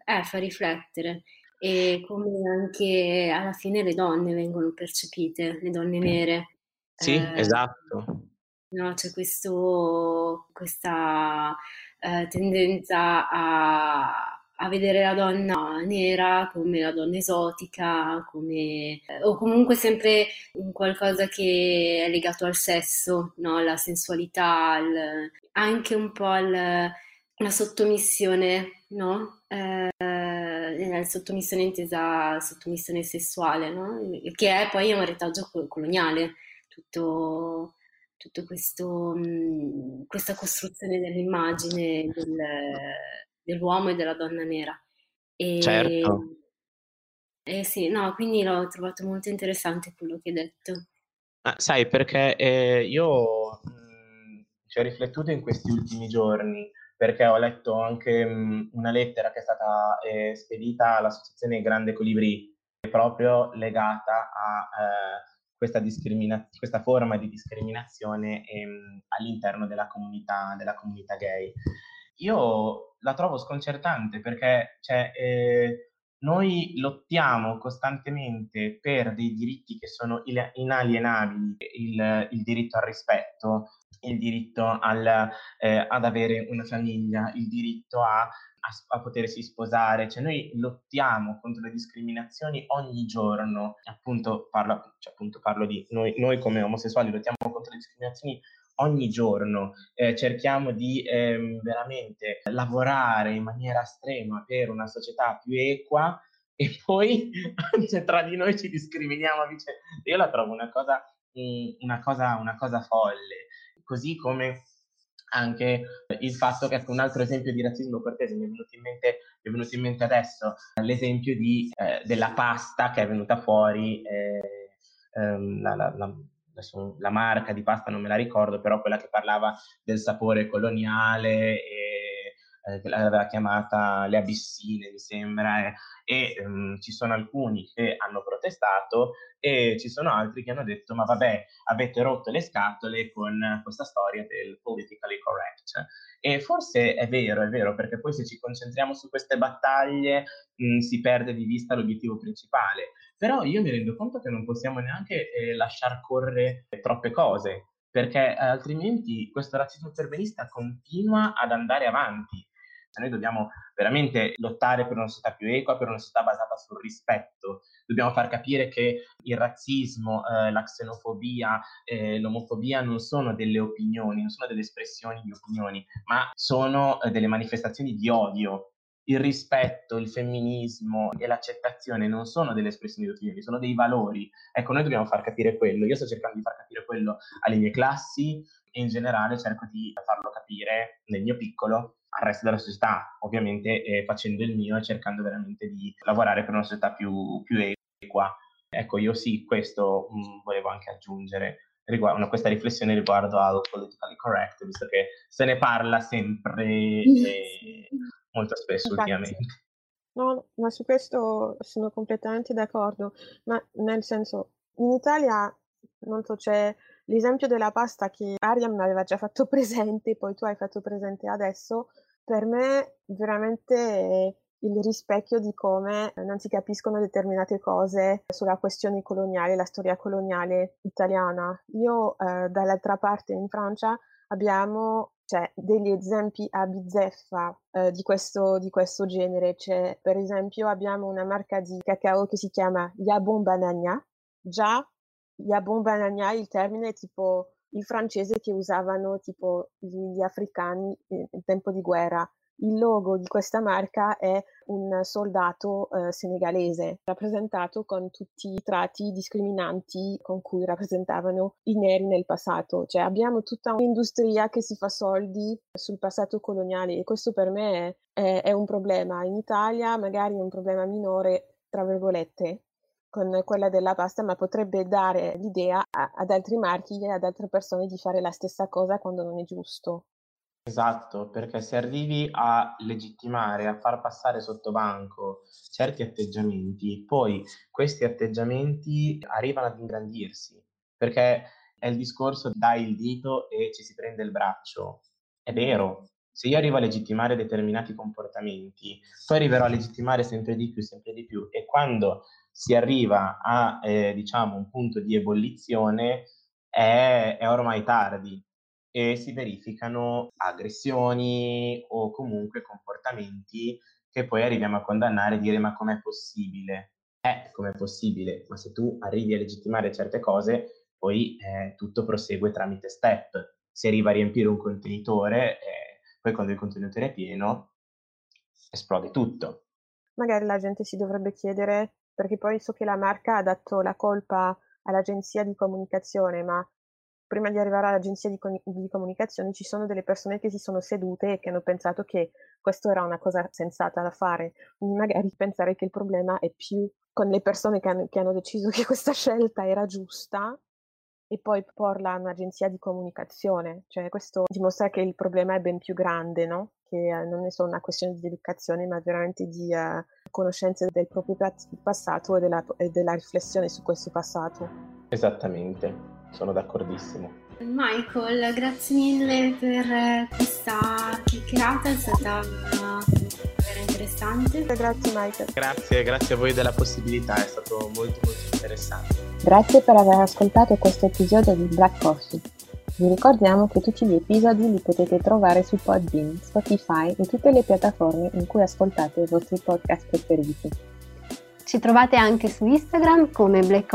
eh, fa riflettere e come anche alla fine le donne vengono percepite, le donne nere. Sì, eh, esatto. No, c'è questo, questa eh, tendenza a, a, vedere la donna nera come la donna esotica, come, eh, o comunque sempre qualcosa che è legato al sesso, no? alla sensualità, al, anche un po' alla sottomissione, no? Eh, sottomissione intesa sottomissione sessuale, no? che è poi un retaggio coloniale, tutto tutta questa costruzione dell'immagine del, dell'uomo e della donna nera. E, certo. E sì, no, quindi l'ho trovato molto interessante quello che hai detto. Ah, sai, perché eh, io mh, ci ho riflettuto in questi ultimi giorni, perché ho letto anche mh, una lettera che è stata eh, spedita all'Associazione Grande Colibri, proprio legata a... Questa, discrimina- questa forma di discriminazione ehm, all'interno della comunità, della comunità gay. Io la trovo sconcertante perché cioè, eh, noi lottiamo costantemente per dei diritti che sono inalienabili, il, il diritto al rispetto, il diritto al, eh, ad avere una famiglia, il diritto a a, a, potersi sposare, cioè noi lottiamo contro le discriminazioni ogni giorno, appunto parlo, cioè, appunto parlo di noi, noi come omosessuali lottiamo contro le discriminazioni ogni giorno, eh, cerchiamo di eh, veramente lavorare in maniera estrema per una società più equa e poi cioè, tra di noi ci discriminiamo. Io la trovo una cosa, una cosa, una cosa folle, così come anche il fatto che ecco, un altro esempio di razzismo cortese mi è venuto in mente, è venuto in mente adesso, l'esempio di, eh, della pasta che è venuta fuori, eh, ehm, la, la, la, la, marca di pasta non me la ricordo, però quella che parlava del sapore coloniale e eh, l'aveva chiamata le abissine, mi sembra, eh, e ehm, ci sono alcuni che hanno protestato e ci sono altri che hanno detto ma vabbè avete rotto le scatole con questa storia del politically correct e forse è vero, è vero perché poi se ci concentriamo su queste battaglie mh, si perde di vista l'obiettivo principale. Però io mi rendo conto che non possiamo neanche eh, lasciar correre troppe cose perché eh, altrimenti questo razzismo perbenista continua ad andare avanti noi dobbiamo veramente lottare per una società più equa, per una società basata sul rispetto. Dobbiamo far capire che il razzismo, eh, la xenofobia, eh, l'omofobia non sono delle opinioni, non sono delle espressioni di opinioni, ma sono eh, delle manifestazioni di odio. Il rispetto, il femminismo e l'accettazione non sono delle espressioni di opinioni, sono dei valori. Ecco, noi dobbiamo far capire quello. Io sto cercando di far capire quello alle mie classi e in generale cerco di farlo capire nel mio piccolo al resto della società, ovviamente eh, facendo il mio e cercando veramente di lavorare per una società più, più equa. Ecco, io sì, questo mh, mm, volevo anche aggiungere riguardo, questa riflessione riguardo al politically correct, visto che se ne parla sempre e molto spesso Infatti. ultimamente. No, ma su questo sono completamente d'accordo, ma nel senso, in Italia, non so, c'è l'esempio della pasta che Ariam aveva già fatto presente, poi tu hai fatto presente adesso, per me veramente il rispecchio di come non si capiscono determinate cose sulla questione coloniale, la storia coloniale italiana. Io eh, dall'altra parte in Francia abbiamo cioè, degli esempi a bizzeffa eh, di, questo, di questo genere. C'è, per esempio, abbiamo una marca di cacao che si chiama Yabon Banania. Già, Yabon Banania, il termine tipo il francese che usavano tipo gli africani in tempo di guerra il logo di questa marca è un soldato eh, senegalese, rappresentato con tutti i tratti discriminanti con cui rappresentavano i neri nel passato. Cioè abbiamo tutta un'industria che si fa soldi sul passato coloniale e questo per me è, è, è un problema. In Italia magari è un problema minore, tra virgolette, con quella della pasta, ma potrebbe dare l'idea a, ad altri marchi e ad altre persone di fare la stessa cosa quando non è giusto. Esatto, perché se arrivi a legittimare, a far passare sotto banco certi atteggiamenti, poi questi atteggiamenti arrivano ad ingrandirsi, perché è il discorso dai il dito e ci si prende il braccio. È vero, se io arrivo a legittimare determinati comportamenti, poi arriverò a legittimare sempre di più, sempre di più, e quando si arriva a, eh, diciamo, un punto di ebollizione è, è ormai tardi, e si verificano aggressioni o comunque comportamenti che poi arriviamo a condannare e dire ma com'è possibile? Eh, com'è possibile? Ma se tu arrivi a legittimare certe cose, poi eh, tutto prosegue tramite step. Si arriva a riempire un contenitore, eh, poi quando il contenitore è pieno, esplode tutto. Magari la gente si dovrebbe chiedere, perché poi so che la marca ha dato la colpa all'agenzia di comunicazione, ma prima di arrivare all'agenzia di, con- di, comunicazione ci sono delle persone che si sono sedute e che hanno pensato che questo era una cosa sensata da fare. Quindi magari pensare che il problema è più con le persone che hanno, che hanno deciso che questa scelta era giusta e poi porla a un'agenzia di comunicazione. Cioè questo dimostra che il problema è ben più grande, no? Che uh, non è solo una questione di educazione, ma veramente di uh, conoscenza del proprio passato e della, e della riflessione su questo passato. Esattamente sono d'accordissimo. Michael, grazie mille per questa chiacchierata, è stata vera interessante. Grazie Michael. Grazie, grazie a voi della possibilità, è stato molto molto interessante. Grazie per aver ascoltato questo episodio di Black Coffee. Vi ricordiamo che tutti gli episodi li potete trovare su Podbean, Spotify e tutte le piattaforme in cui ascoltate i vostri podcast preferiti. Ci trovate anche su Instagram come Black